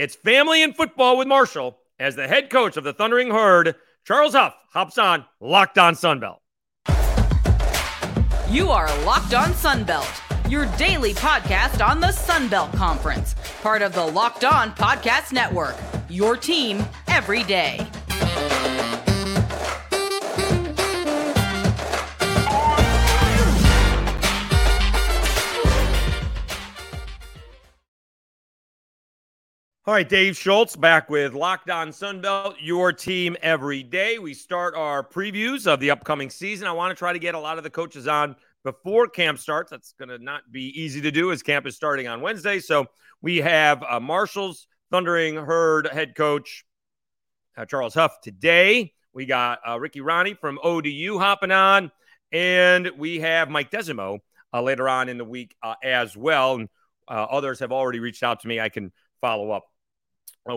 It's family and football with Marshall as the head coach of the Thundering Herd. Charles Huff hops on Locked On Sunbelt. You are Locked On Sunbelt, your daily podcast on the Sunbelt Conference, part of the Locked On Podcast Network. Your team every day. All right, Dave Schultz back with Locked On Sunbelt, your team every day. We start our previews of the upcoming season. I want to try to get a lot of the coaches on before camp starts. That's going to not be easy to do as camp is starting on Wednesday. So we have uh, Marshall's Thundering Herd head coach uh, Charles Huff today. We got uh, Ricky Rahne from ODU hopping on, and we have Mike Desormeaux uh, later on in the week uh, as well. And uh, others have already reached out to me. I can follow up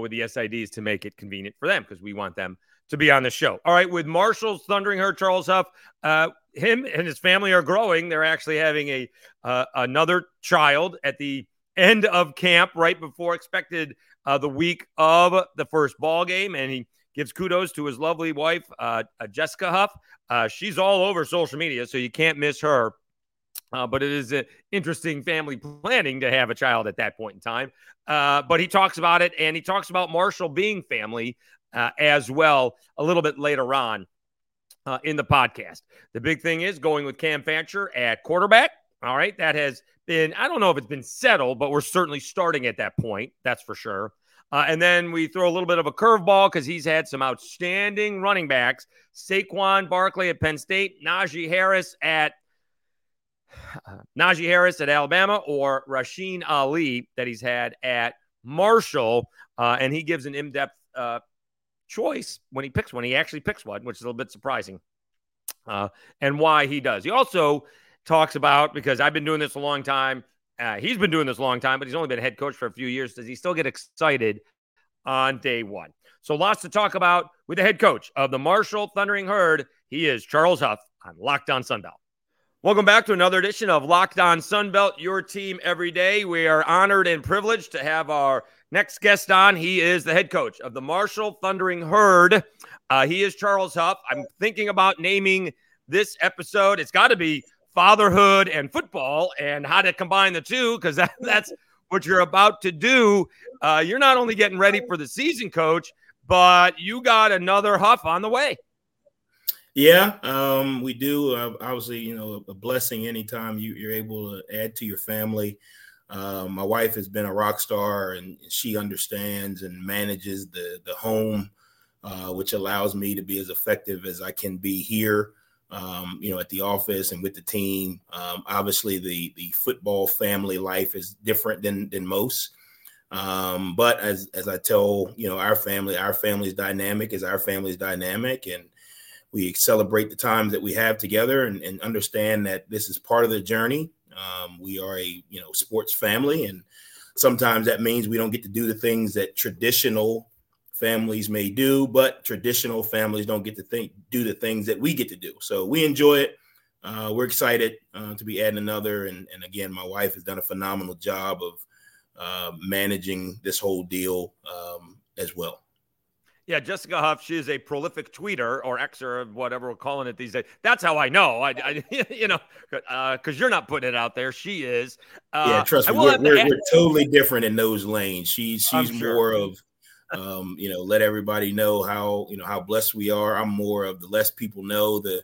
with the SIDs to make it convenient for them because we want them to be on the show. All right, with Marshall's Thundering Herd, Charles Huff, uh, him and his family are growing. They're actually having a uh, another child at the end of camp, right before expected uh, the week of the first ball game, and he gives kudos to his lovely wife, uh, uh, Jessica Huff. Uh, she's all over social media, so you can't miss her. Uh, but it is an interesting family planning to have a child at that point in time. Uh, but he talks about it, and he talks about Marshall being family uh, as well a little bit later on uh, in the podcast. The big thing is going with Cam Fancher at quarterback. All right, that has been I don't know if it's been settled, but we're certainly starting at that point. That's for sure. Uh, and then we throw a little bit of a curveball because he's had some outstanding running backs. Saquon Barkley at Penn State, Najee Harris at Najee Harris at Alabama or Rasheen Ali that he's had at Marshall. Uh, and he gives an in depth uh, choice when he picks one. He actually picks one, which is a little bit surprising, uh, and why he does. He also talks about because I've been doing this a long time. Uh, he's been doing this a long time, but he's only been head coach for a few years. Does he still get excited on day one? So lots to talk about with the head coach of the Marshall Thundering Herd. He is Charles Huff on Locked On Sunbelt. Welcome back to another edition of Locked On Sunbelt, your team every day. We are honored and privileged to have our next guest on. He is the head coach of the Marshall Thundering Herd. Uh, he is Charles Huff. I'm thinking about naming this episode. It's got to be fatherhood and football and how to combine the two because that, that's what you're about to do. Uh, you're not only getting ready for the season, coach, but you got another Huff on the way. Yeah, um, we do. Uh, obviously, you know, a blessing anytime you, you're able to add to your family. Uh, my wife has been a rock star, and she understands and manages the the home, uh, which allows me to be as effective as I can be here. Um, you know, at the office and with the team. Um, obviously, the the football family life is different than than most. Um, but as as I tell you know our family, our family's dynamic is our family's dynamic, and we celebrate the times that we have together and, and understand that this is part of the journey. Um, we are a you know sports family, and sometimes that means we don't get to do the things that traditional families may do, but traditional families don't get to think do the things that we get to do. So we enjoy it. Uh, we're excited uh, to be adding another, and, and again, my wife has done a phenomenal job of uh, managing this whole deal um, as well. Yeah, Jessica Huff, she is a prolific tweeter or Xer whatever we're calling it these days. That's how I know. I, I you know, because uh, you're not putting it out there. She is. Uh, yeah, trust me, we're, we're, we're, totally different in those lanes. She's she's sure. more of, um, you know, let everybody know how you know how blessed we are. I'm more of the less people know, the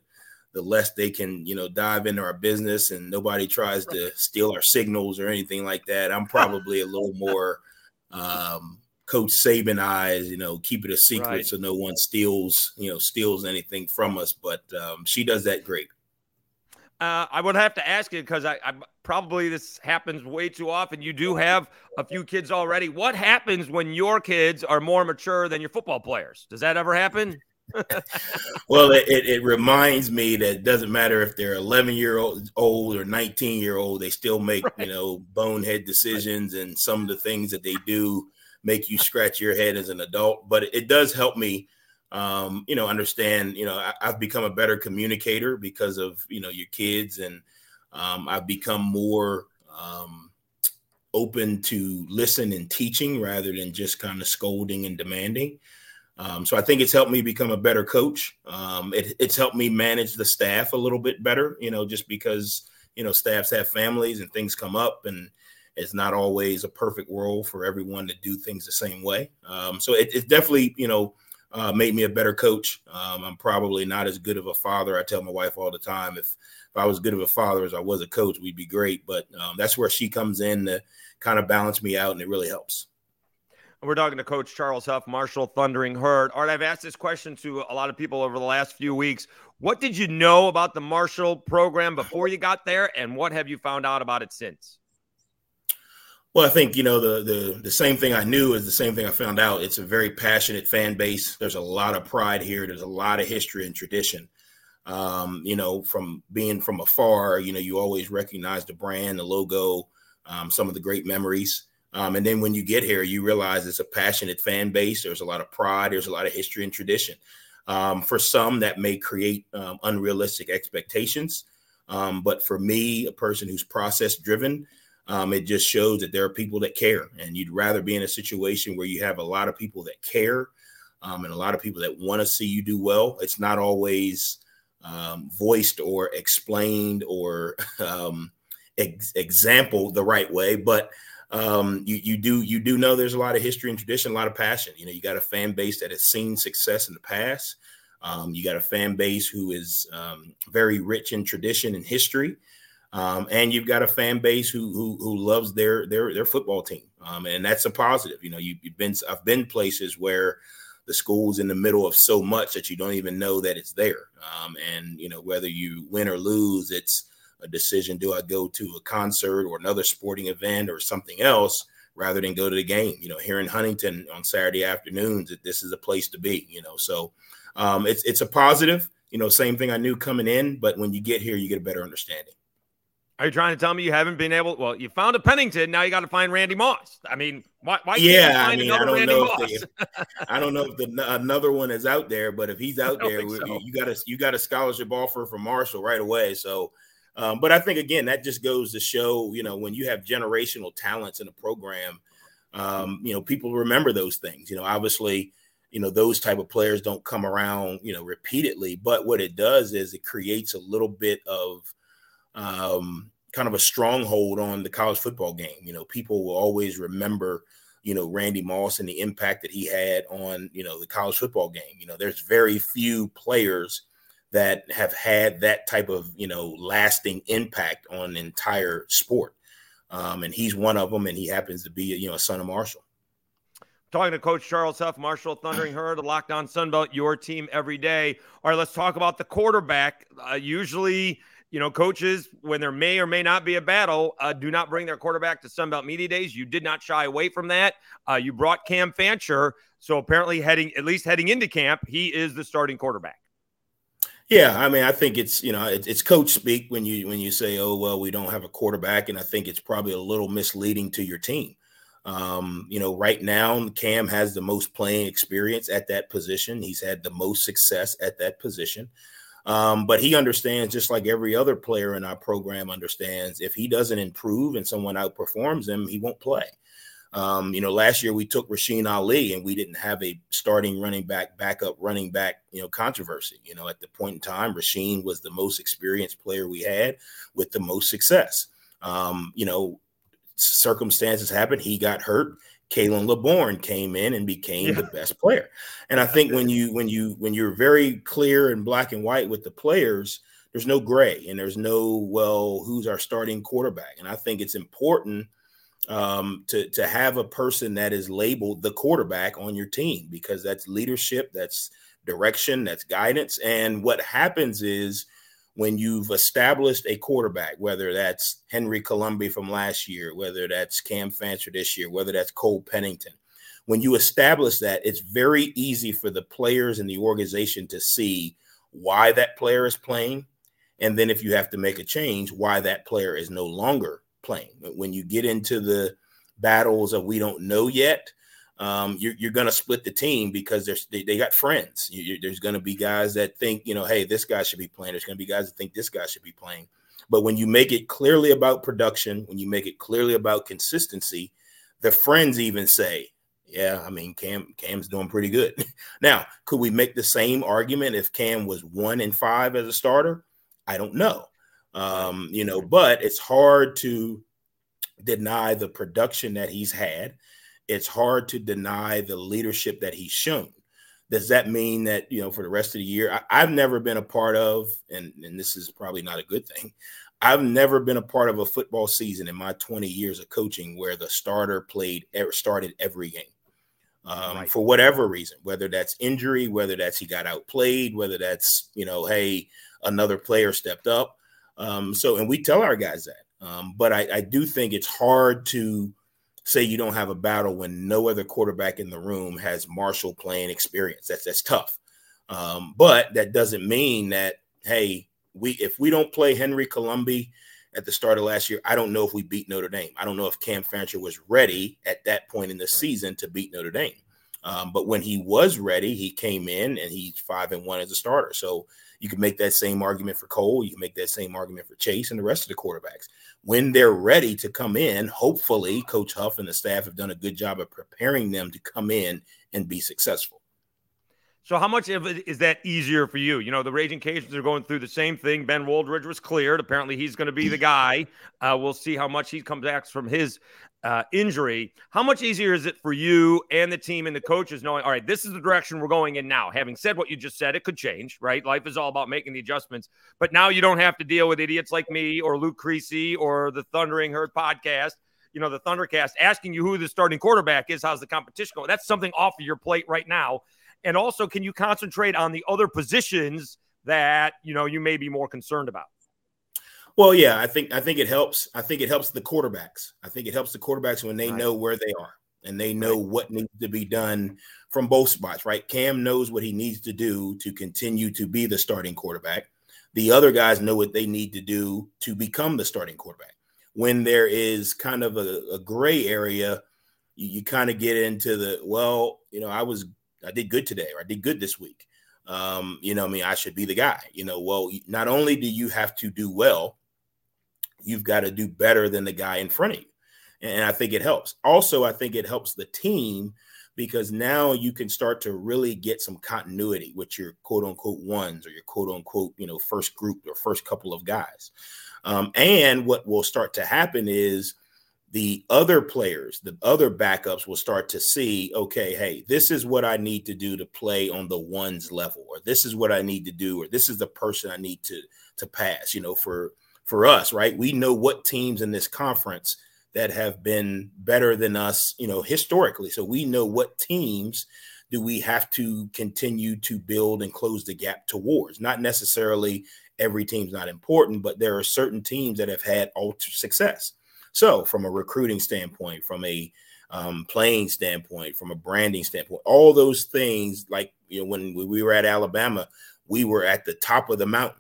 the less they can you know dive into our business, and nobody tries to steal our signals or anything like that. I'm probably a little more. Um, Coach Saban eyes, you know, keep it a secret right. so no one steals, you know, steals anything from us. But um, she does that great. Uh, I would have to ask you because I, I, probably this happens way too often. You do have a few kids already. What happens when your kids are more mature than your football players? Does that ever happen? well, it, it, it, reminds me that it doesn't matter if they're 11 year old, old or 19 year old, they still make, right. you know, bonehead decisions and some of the things that they do make you scratch your head as an adult. But it does help me, um, you know, understand. You know, I, have become a better communicator because of you know your kids, and um, I've become more. Um, open to listen and teaching rather than just kind of scolding and demanding. Um, so I think it's helped me become a better coach. Um, it, it's helped me manage the staff a little bit better, you know, just because, you know, staffs have families and things come up and it's not always a perfect world for everyone to do things the same way. Um, so it, it, definitely, you know, uh, made me a better coach. Um, I'm probably not as good of a father. I tell my wife all the time, if, if I was good of a father as I was a coach, we'd be great. But um, that's where she comes in to kind of balance me out, and it really helps. We're talking to Coach Charles Huff, Marshall Thundering Herd. Art, I've asked this question to a lot of people over the last few weeks. What did you know about the Marshall program before you got there, and what have you found out about it since? Well, I think you know the the the same thing I knew is the same thing I found out. It's a very passionate fan base. There's a lot of pride here. There's a lot of history and tradition. Um, you know, from being from afar, you know, you always recognize the brand, the logo, um, some of the great memories. Um, and then when you get here, you realize it's a passionate fan base. There's a lot of pride. There's a lot of history and tradition. Um, for some, that may create um, unrealistic expectations. Um, but for me, a person who's process driven, um, it just shows that there are people that care. And you'd rather be in a situation where you have a lot of people that care um, and a lot of people that want to see you do well. It's not always voiced or explained or ex- example the right way, but um, you you do you do know there's a lot of history and tradition, a lot of passion. You know, you got a fan base that has seen success in the past. Um, you got a fan base who is um, very rich in tradition and history, um, and you've got a fan base who who, who loves their their their football team, um, and that's a positive. You know, you, have been I've been places where the school's in the middle of so much that you don't even know that it's there, um, and you know whether you win or lose, it's a decision do I go to a concert or another sporting event or something else rather than go to the game? You know, here in Huntington on Saturday afternoons, this is a place to be, you know. So um, it's it's a positive, you know, same thing I knew coming in, but when you get here, you get a better understanding. Are you trying to tell me you haven't been able? Well, you found a Pennington. Now you got to find Randy Moss. I mean, why? why yeah, I mean, I don't Randy know. If they, I don't know if the, another one is out there, but if he's out there, so. you, you got a you got a scholarship offer from Marshall right away. So um, but I think again that just goes to show, you know, when you have generational talents in a program, um, you know, people remember those things. You know, obviously, you know, those type of players don't come around, you know, repeatedly. But what it does is it creates a little bit of um, kind of a stronghold on the college football game. You know, people will always remember, you know, Randy Moss and the impact that he had on, you know, the college football game. You know, there's very few players that have had that type of you know lasting impact on the entire sport. Um, and he's one of them, and he happens to be you know a son of Marshall. Talking to Coach Charles Huff, Marshall Thundering Herd, the Locked On Sunbelt, your team every day. All right, let's talk about the quarterback. Uh, usually, you know, coaches, when there may or may not be a battle, uh, do not bring their quarterback to Sunbelt Media Days. You did not shy away from that. Uh, you brought Cam Fancher. So apparently, heading at least heading into camp, he is the starting quarterback. Yeah, I mean, I think it's you know it's, coach speak when you when you say, oh well, we don't have a quarterback, and I think it's probably a little misleading to your team. Um, you know, right now Cam has the most playing experience at that position. He's had the most success at that position. Um, but he understands, just like every other player in our program understands, if he doesn't improve and someone outperforms him, he won't play. Um, you know, last year we took Rasheen Ali and we didn't have a starting running back, backup running back, you know, controversy. You know, at the point in time, Rasheen was the most experienced player we had with the most success. Um, you know, circumstances happened. He got hurt. Khalan Laborn came in and became yeah. the best player. And I think when you when you when you're very clear and black and white with the players, there's no gray and there's no well, who's our starting quarterback? And I think it's important um, to to have a person that is labeled the quarterback on your team because that's leadership, that's direction, that's guidance. And what happens is when you've established a quarterback, whether that's Henry Colombi from last year, whether that's Cam Fancher this year, whether that's Cole Pennington, when you establish that, it's very easy for the players and the organization to see why that player is playing. And then if you have to make a change, why that player is no longer playing. When you get into the battles of we don't know yet, um, you're, you're going to split the team because there's, they, they got friends. You, there's going to be guys that think, you know, hey, this guy should be playing. There's going to be guys that think this guy should be playing. But when you make it clearly about production, when you make it clearly about consistency, the friends even say, yeah, I mean Cam Cam's doing pretty good. now, could we make the same argument if Cam was one and five as a starter? I don't know. Um, you know, but it's hard to deny the production that he's had. It's hard to deny the leadership that he's shown. Does that mean that, you know, for the rest of the year, I, have never been a part of, and, and this is probably not a good thing. I've never been a part of a football season in my 20 years of coaching where the starter played, started every game. Um, right. for whatever reason, whether that's injury, whether that's he got outplayed, whether that's you know, hey, another player stepped up. Um, so, and we tell our guys that. Um, but I, I, do think it's hard to say you don't have a battle when no other quarterback in the room has Marshall playing experience. That's that's tough. Um, but that doesn't mean that hey, we if we don't play Henry Colombi at the start of last year, I don't know if we beat Notre Dame. I don't know if Cam Fancher was ready at that point in the right. season to beat Notre Dame. Um, but when he was ready, he came in and he's five and one as a starter. So you can make that same argument for Cole. You can make that same argument for Chase and the rest of the quarterbacks. When they're ready to come in, hopefully Coach Huff and the staff have done a good job of preparing them to come in and be successful. So, how much is that easier for you? You know, the Raging Cajuns are going through the same thing. Ben Wooldridge was cleared. Apparently, he's going to be the guy. Uh, we'll see how much he comes back from his uh, injury. How much easier is it for you and the team and the coaches knowing, all right, this is the direction we're going in now? Having said what you just said, it could change, right? Life is all about making the adjustments. But now you don't have to deal with idiots like me or Luke Creasy or the Thundering Herd podcast, you know, the Thundercast asking you who the starting quarterback is. How's the competition going? That's something off of your plate right now. And also, can you concentrate on the other positions that, you know, you may be more concerned about? Well, yeah, I think I think it helps. I think it helps the quarterbacks. I think it helps the quarterbacks when they right. know where they are and they know right. what needs to be done from both spots, right? Cam knows what he needs to do to continue to be the starting quarterback. The other guys know what they need to do to become the starting quarterback. When there is kind of a, a gray area, you, you kind of get into the well, you know, I was I did good today or I did good this week. Um, you know, I mean, I should be the guy. You know, well, not only do you have to do well, you've got to do better than the guy in front of you. And I think it helps. Also, I think it helps the team because now you can start to really get some continuity with your quote unquote ones or your quote unquote, you know, first group or first couple of guys. Um, and what will start to happen is the other players, the other backups will start to see, okay, hey, this is what I need to do to play on the ones level, or this is what I need to do, or this is the person I need to to pass. You know, for for us, right? We know what teams in this conference that have been better than us, you know, historically. So we know what teams do we have to continue to build and close the gap towards. Not necessarily every team's not important, but there are certain teams that have had ultra success. So, from a recruiting standpoint, from a um, playing standpoint, from a branding standpoint, all those things, like you know, when we were at Alabama, we were at the top of the mountain.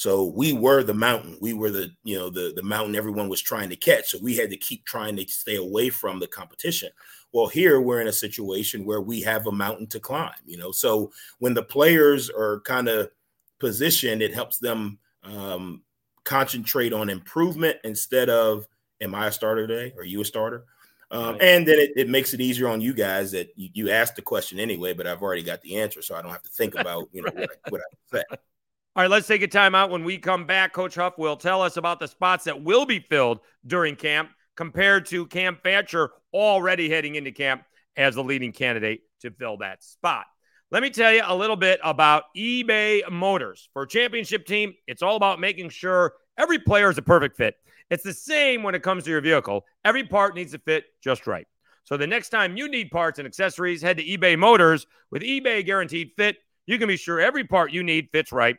So we were the mountain. We were the, you know, the, the mountain everyone was trying to catch. So we had to keep trying to stay away from the competition. Well, here we're in a situation where we have a mountain to climb, you know. So when the players are kind of positioned, it helps them um, concentrate on improvement instead of, am I a starter today? Are you a starter? Um, and then it, it, makes it easier on you guys that you, you, asked the question anyway, but I've already got the answer, so I don't have to think about you know what I, what I say. All right, let's take a timeout. When we come back, Coach Huff will tell us about the spots that will be filled during camp compared to Cam Fancher already heading into camp as the leading candidate to fill that spot. Let me tell you a little bit about eBay Motors. For a championship team, it's all about making sure every player is a perfect fit. It's the same when it comes to your vehicle. Every part needs to fit just right. So the next time you need parts and accessories, head to eBay Motors. With eBay Guaranteed Fit, you can be sure every part you need fits right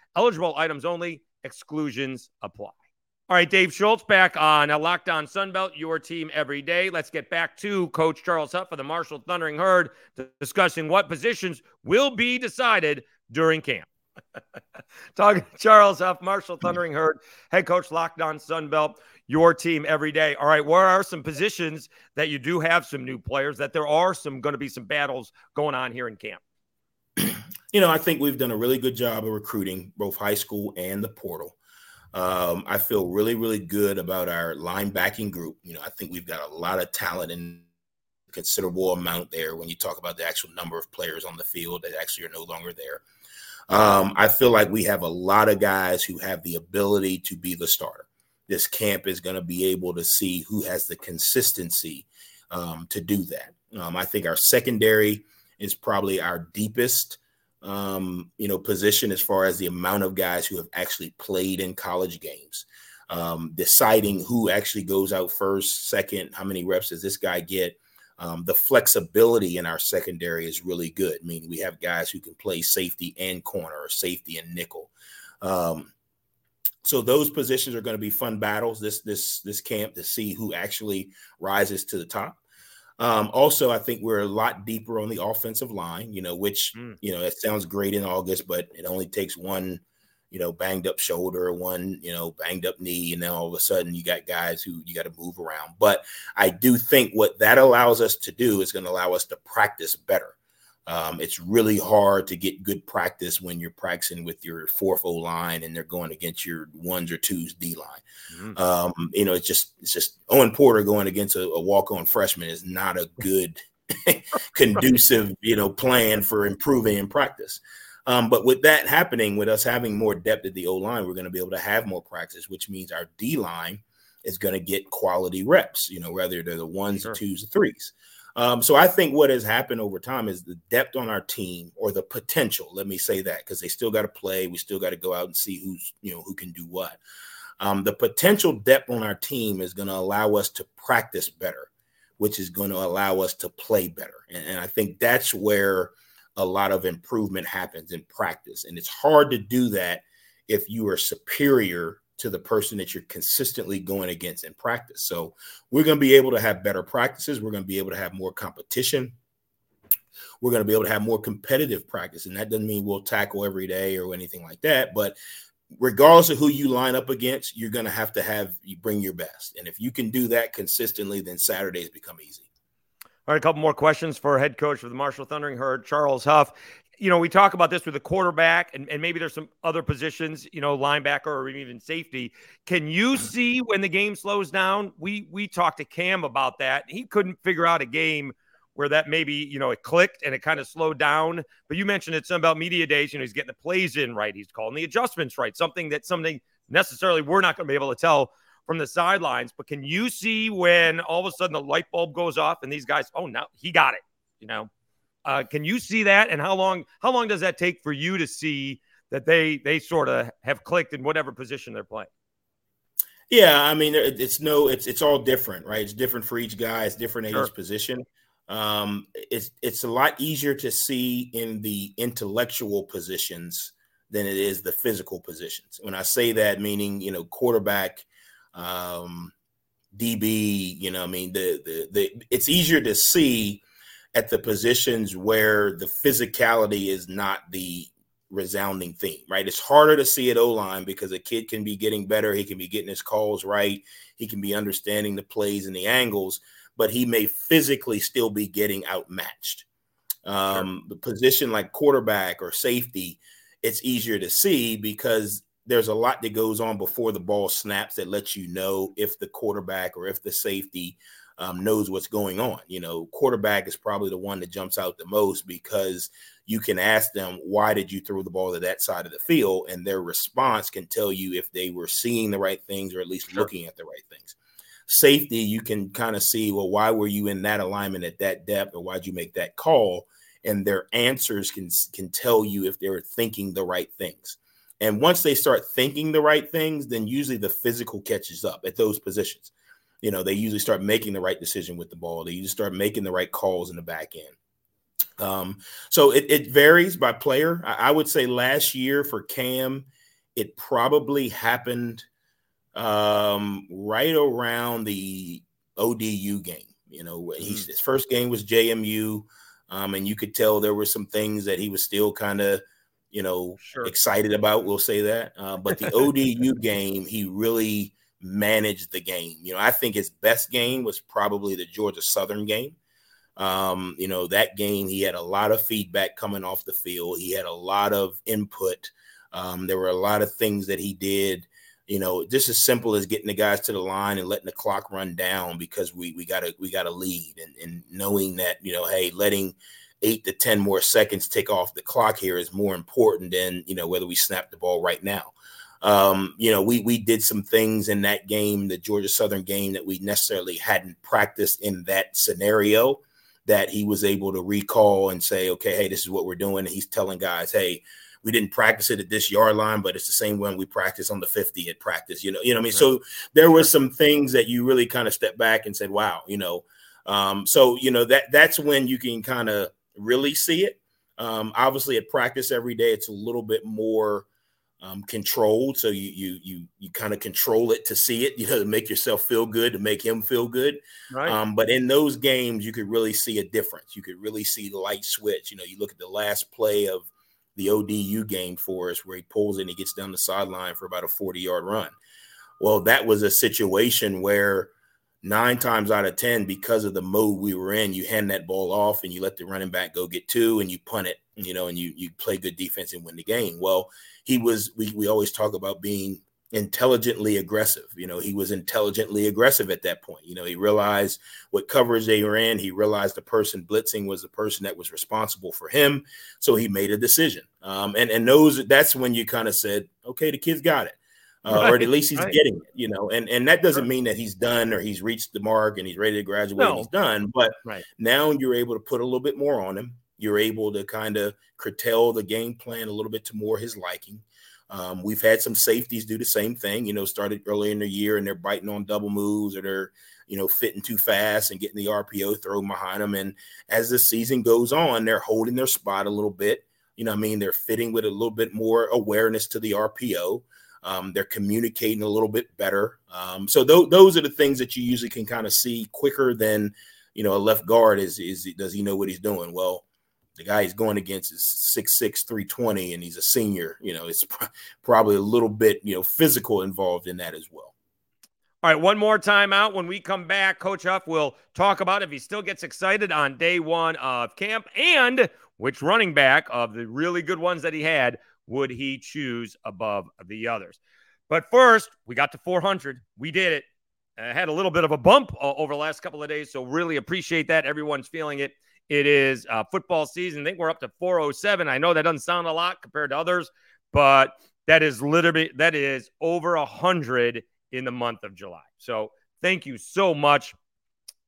Eligible items only, exclusions apply. All right, Dave Schultz back on a Locked On Sunbelt, your team every day. Let's get back to Coach Charles Huff of the Marshall Thundering Herd discussing what positions will be decided during camp. Talking to Charles Huff, Marshall Thundering Herd, head coach Locked On Sunbelt, your team every day. All right, where are some positions that you do have some new players, that there are some going to be some battles going on here in camp? You know, I think we've done a really good job of recruiting both high school and the portal. Um, I feel really, really good about our linebacking group. You know, I think we've got a lot of talent and considerable amount there when you talk about the actual number of players on the field that actually are no longer there. Um, I feel like we have a lot of guys who have the ability to be the starter. This camp is going to be able to see who has the consistency um, to do that. Um, I think our secondary is probably our deepest um, you know, position as far as the amount of guys who have actually played in college games. Um, deciding who actually goes out first, second, how many reps does this guy get? Um, the flexibility in our secondary is really good. I mean, we have guys who can play safety and corner or safety and nickel. Um, so those positions are going to be fun battles this this this camp to see who actually rises to the top. Um, also, I think we're a lot deeper on the offensive line, you know, which, mm. you know, it sounds great in August, but it only takes one, you know, banged up shoulder, one, you know, banged up knee, and then all of a sudden you got guys who you got to move around. But I do think what that allows us to do is going to allow us to practice better. Um, it's really hard to get good practice when you're practicing with your fourth O line and they're going against your ones or twos D line. Mm-hmm. Um, you know, it's just it's just Owen Porter going against a, a walk on freshman is not a good conducive, you know, plan for improving in practice. Um, but with that happening, with us having more depth at the O line, we're going to be able to have more practice, which means our D line is going to get quality reps. You know, whether they're the ones, sure. twos, or threes. Um, so I think what has happened over time is the depth on our team or the potential. Let me say that because they still got to play. We still got to go out and see who's you know who can do what. Um, the potential depth on our team is going to allow us to practice better, which is going to allow us to play better. And, and I think that's where a lot of improvement happens in practice. And it's hard to do that if you are superior to the person that you're consistently going against in practice. So we're going to be able to have better practices. We're going to be able to have more competition. We're going to be able to have more competitive practice. And that doesn't mean we'll tackle every day or anything like that. But regardless of who you line up against, you're going to have to have you bring your best. And if you can do that consistently, then Saturdays become easy. All right, a couple more questions for head coach of the Marshall Thundering Herd, Charles Huff you know, we talk about this with a quarterback and, and maybe there's some other positions, you know, linebacker or even safety. Can you mm-hmm. see when the game slows down? We we talked to Cam about that. He couldn't figure out a game where that maybe, you know, it clicked and it kind of slowed down. But you mentioned it's something about media days, you know, he's getting the plays in right, he's calling the adjustments right, something that something necessarily we're not going to be able to tell from the sidelines. But can you see when all of a sudden the light bulb goes off and these guys, oh, now he got it, you know? Uh, can you see that? And how long how long does that take for you to see that they they sort of have clicked in whatever position they're playing? Yeah, I mean, it's no, it's it's all different, right? It's different for each guy. It's different at sure. each position. Um, it's it's a lot easier to see in the intellectual positions than it is the physical positions. When I say that, meaning you know, quarterback, um, DB, you know, I mean, the the the it's easier to see at the positions where the physicality is not the resounding theme, right? It's harder to see at O line because a kid can be getting better. He can be getting his calls right. He can be understanding the plays and the angles, but he may physically still be getting outmatched. Um, sure. The position like quarterback or safety, it's easier to see because there's a lot that goes on before the ball snaps that lets you know if the quarterback or if the safety um, knows what's going on. You know, quarterback is probably the one that jumps out the most because you can ask them, why did you throw the ball to that side of the field? And their response can tell you if they were seeing the right things or at least sure. looking at the right things. Safety, you can kind of see, well, why were you in that alignment at that depth or why'd you make that call? And their answers can, can tell you if they're thinking the right things. And once they start thinking the right things, then usually the physical catches up at those positions you know, they usually start making the right decision with the ball. They usually start making the right calls in the back end. Um, so it, it, varies by player. I, I, would say last year for Cam, it probably happened um, right around the ODU game. You know, mm-hmm. his first game was JMU, um, and you could tell there were some things that he was still kind of, you know, sure. excited about. We'll say that. Uh, but the ODU game, he really managed the game. You know, I think his best game was probably the Georgia Southern game. Um, you know, that game, he had a lot of feedback coming off the field. He had a lot of input. Um, there were a lot of things that he did, you know, just as simple as getting the guys to the line and letting the clock run down because we we gotta we gotta lead and, and knowing that, you know, hey, letting eight to ten more seconds tick off the clock here is more important than, you know, whether we snap the ball right now. Um, you know, we we did some things in that game, the Georgia Southern game, that we necessarily hadn't practiced in that scenario that he was able to recall and say, okay, hey, this is what we're doing. And he's telling guys, hey, we didn't practice it at this yard line, but it's the same one we practice on the 50 at practice. You know, you know what I mean? Right. So there were some things that you really kind of stepped back and said, wow, you know. Um, so you know that that's when you can kind of really see it. Um, obviously at practice every day, it's a little bit more um, controlled. So you you you you kind of control it to see it, you know, to make yourself feel good, to make him feel good. Right. Um, but in those games, you could really see a difference. You could really see the light switch. You know, you look at the last play of the ODU game for us, where he pulls in, he gets down the sideline for about a 40 yard run. Well, that was a situation where nine times out of 10, because of the mode we were in, you hand that ball off and you let the running back go get two and you punt it, you know, and you you play good defense and win the game. Well, he was we, we always talk about being intelligently aggressive. You know, he was intelligently aggressive at that point. You know, he realized what coverage they were in. He realized the person blitzing was the person that was responsible for him. So he made a decision. Um, and and those that's when you kind of said, okay, the kid's got it. Uh, right, or at least he's right. getting it, you know, and and that doesn't mean that he's done or he's reached the mark and he's ready to graduate. No. he's done, but right. now you're able to put a little bit more on him. You're able to kind of curtail the game plan a little bit to more his liking. Um, we've had some safeties do the same thing, you know, started early in the year and they're biting on double moves or they're, you know, fitting too fast and getting the RPO thrown behind them. And as the season goes on, they're holding their spot a little bit. You know, I mean, they're fitting with a little bit more awareness to the RPO. Um, they're communicating a little bit better. Um, so th- those are the things that you usually can kind of see quicker than, you know, a left guard is, is does he know what he's doing? Well, the guy he's going against is 6'6, 320, and he's a senior. You know, it's pr- probably a little bit, you know, physical involved in that as well. All right, one more time out. When we come back, Coach Huff will talk about if he still gets excited on day one of camp and which running back of the really good ones that he had would he choose above the others. But first, we got to 400. We did it. I had a little bit of a bump uh, over the last couple of days, so really appreciate that. Everyone's feeling it. It is uh, football season. I think we're up to 407. I know that doesn't sound a lot compared to others, but that is literally that is over a hundred in the month of July. So thank you so much.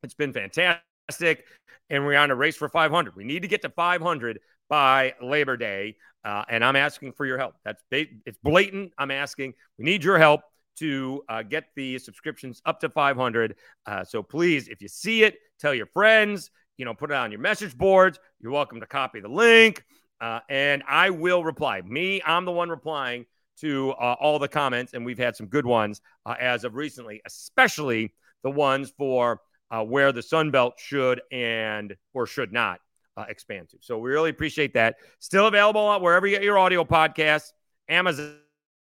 It's been fantastic, and we're on a race for 500. We need to get to 500 by Labor Day, uh, and I'm asking for your help. That's it's blatant. I'm asking. We need your help to uh, get the subscriptions up to 500. Uh, so please, if you see it, tell your friends, you know, put it on your message boards. You're welcome to copy the link. Uh, and I will reply. Me, I'm the one replying to uh, all the comments, and we've had some good ones uh, as of recently, especially the ones for uh, where the Sun Belt should and or should not uh, expand to. So we really appreciate that. Still available wherever you get your audio podcasts, Amazon,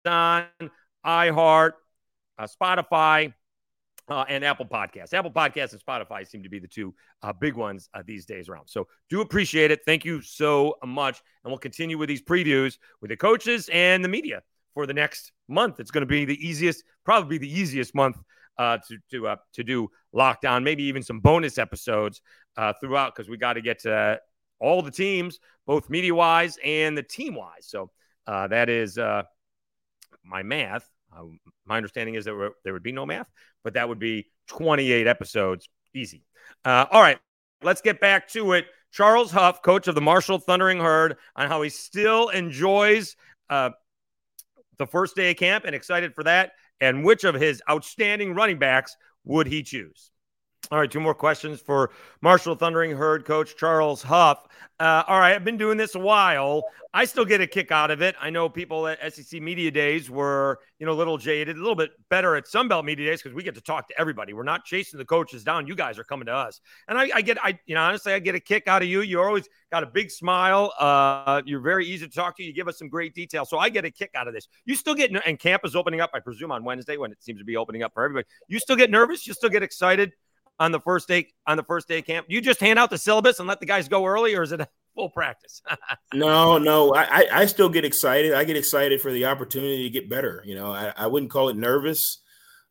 iHeart, uh, Spotify, uh, and Apple Podcasts. Apple Podcasts and Spotify seem to be the two uh, big ones uh, these days around. So do appreciate it. Thank you so much. And we'll continue with these previews with the coaches and the media for the next month. It's going to be the easiest, probably the easiest month uh, to to uh, to do lockdown. Maybe even some bonus episodes uh, throughout because we got to get to all the teams, both media wise and the team wise. So that is my math. My understanding is that there would be no math, but that would be 28 episodes. Easy. Uh, all right, let's get back to it. Charles Huff, coach of the Marshall Thundering Herd, on how he still enjoys uh, the first day of camp and excited for that, and which of his outstanding running backs would he choose? All right, two more questions for Marshall Thundering Herd coach Charles Huff. Uh, all right, I've been doing this a while. I still get a kick out of it. I know people at SEC Media Days were, you know, a little jaded, a little bit better at Sunbelt Media Days because we get to talk to everybody. We're not chasing the coaches down. You guys are coming to us, and I, I, get, I, you know, honestly, I get a kick out of you. You always got a big smile. Uh, you're very easy to talk to. You give us some great detail, so I get a kick out of this. You still get, and camp is opening up, I presume, on Wednesday when it seems to be opening up for everybody. You still get nervous. You still get excited on the first day on the first day camp? You just hand out the syllabus and let the guys go early, or is it full practice? no, no. I, I still get excited. I get excited for the opportunity to get better. You know, I, I wouldn't call it nervous.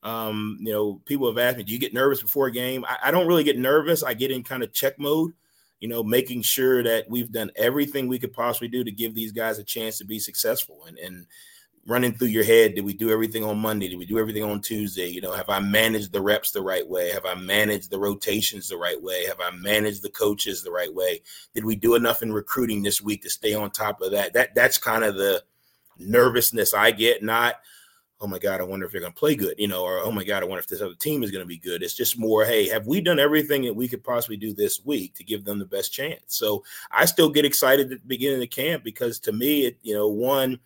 Um, you know, people have asked me, do you get nervous before a game? I, I don't really get nervous. I get in kind of check mode, you know, making sure that we've done everything we could possibly do to give these guys a chance to be successful. And and running through your head did we do everything on monday? Did we do everything on tuesday? You know have i managed the reps the right way? Have i managed the rotations the right way? Have i managed the coaches the right way? Did we do enough in recruiting this week to stay on top of that? That that's kind of the nervousness i get not oh my god i wonder if they're going to play good you know or oh my god i wonder if this other team is going to be good. It's just more hey have we done everything that we could possibly do this week to give them the best chance? So i still get excited at the beginning of camp because to me it you know one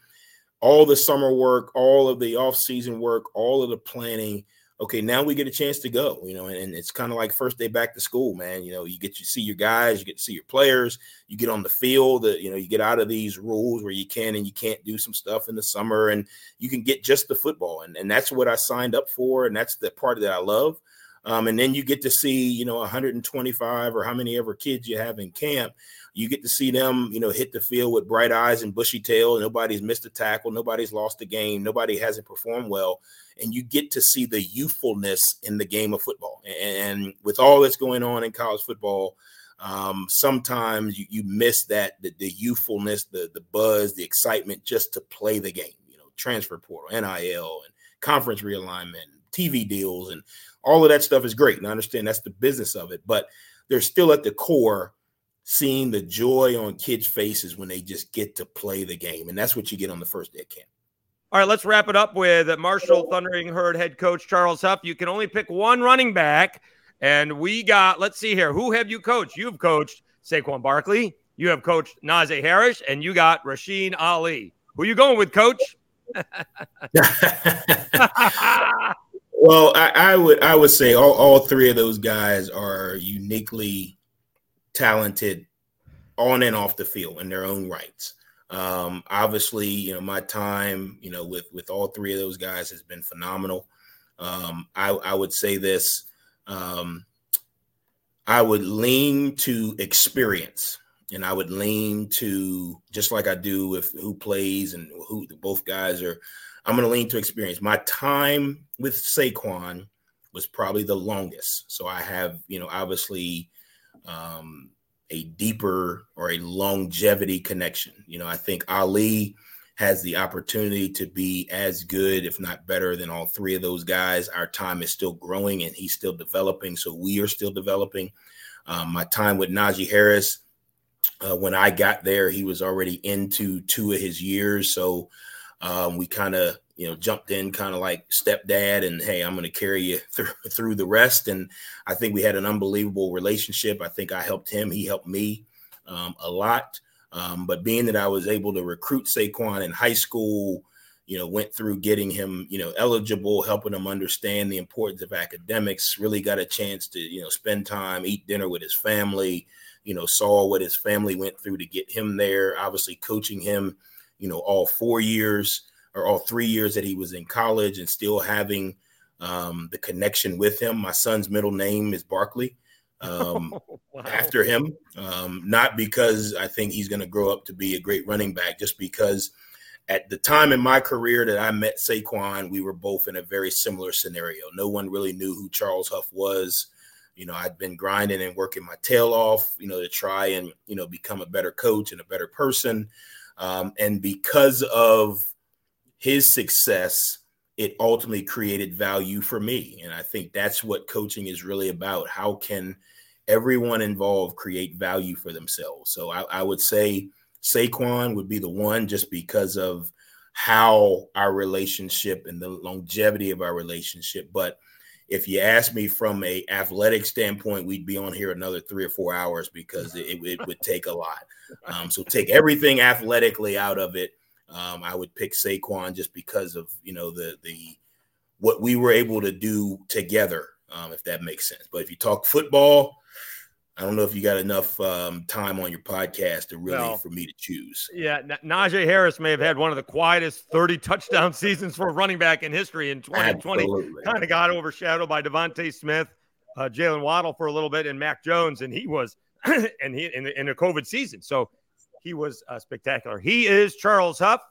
all the summer work, all of the off-season work, all of the planning. Okay, now we get a chance to go, you know, and, and it's kind of like first day back to school, man. You know, you get to see your guys, you get to see your players, you get on the field, that you know, you get out of these rules where you can and you can't do some stuff in the summer, and you can get just the football, and and that's what I signed up for, and that's the part that I love. Um, and then you get to see, you know, 125 or how many ever kids you have in camp you get to see them, you know, hit the field with bright eyes and bushy tail. Nobody's missed a tackle. Nobody's lost a game. Nobody hasn't performed well. And you get to see the youthfulness in the game of football. And with all that's going on in college football, um, sometimes you, you miss that the, the youthfulness, the the buzz, the excitement just to play the game. You know, transfer portal, NIL, and conference realignment, TV deals, and all of that stuff is great. And I understand that's the business of it, but they're still at the core seeing the joy on kids' faces when they just get to play the game. And that's what you get on the first day of camp. All right, let's wrap it up with uh, Marshall Thundering Herd head coach Charles Huff. You can only pick one running back. And we got, let's see here. Who have you coached? You've coached Saquon Barkley. You have coached Najee Harris, and you got Rasheen Ali. Who are you going with, coach? well, I, I, would I would say all, all three of those guys are uniquely talented on and off the field in their own rights. Um, obviously, you know, my time, you know, with with all three of those guys has been phenomenal. Um, I, I would say this. Um, I would lean to experience, and I would lean to just like I do with who plays and who both guys are. I'm going to lean to experience. My time with Saquon was probably the longest, so I have, you know, obviously um, a deeper or a longevity connection. You know, I think Ali has the opportunity to be as good, if not better, than all three of those guys. Our time is still growing and he's still developing. So we are still developing. Um, my time with Najee Harris, uh, when I got there, he was already into two of his years. So um, we kind of you know, jumped in kind of like stepdad and hey, I'm going to carry you through through the rest. And I think we had an unbelievable relationship. I think I helped him, he helped me um, a lot. Um, but being that I was able to recruit Saquon in high school, you know, went through getting him, you know, eligible, helping him understand the importance of academics, really got a chance to, you know, spend time, eat dinner with his family, you know, saw what his family went through to get him there, obviously coaching him, you know, all four years or all three years that he was in college and still having um, the connection with him. My son's middle name is Barkley um, wow. after him, um, not because I think he's going to grow up to be a great running back, just because at the time in my career that I met Saquon, we were both in a very similar scenario. No one really knew who Charles Huff was. You know, I'd been grinding and working my tail off, you know, to try and, you know, become a better coach and a better person. Um, and because of his success, it ultimately created value for me. And I think that's what coaching is really about. How can everyone involved create value for themselves? So I, I would say Saquon would be the one just because of how our relationship and the longevity of our relationship. But if you ask me from a athletic standpoint, we'd be on here another three or four hours because it, it would take a lot. Um, so take everything athletically out of it. Um, I would pick Saquon just because of you know the the what we were able to do together, um, if that makes sense. But if you talk football, I don't know if you got enough um, time on your podcast to really well, for me to choose. Yeah, N- Najee Harris may have had one of the quietest 30 touchdown seasons for a running back in history in 2020. Kind of got overshadowed by DeVonta Smith, uh, Jaylen Waddle for a little bit, and Mac Jones, and he was and he in, the, in a COVID season, so he was uh, spectacular. He is Charles Huff.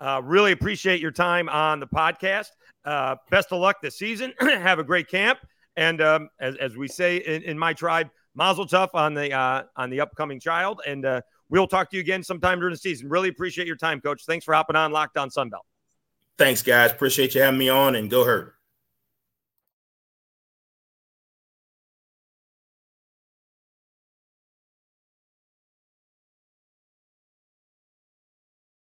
Uh, really appreciate your time on the podcast. Uh, best of luck this season. have a great camp, and um, as as we say in, in my tribe Mazel tov on the uh, on the upcoming child, and uh, we'll talk to you again sometime during the season. Really appreciate your time, Coach. Thanks for hopping on Locked On Sunbelt. Thanks, guys. Appreciate you having me on, and go Herd.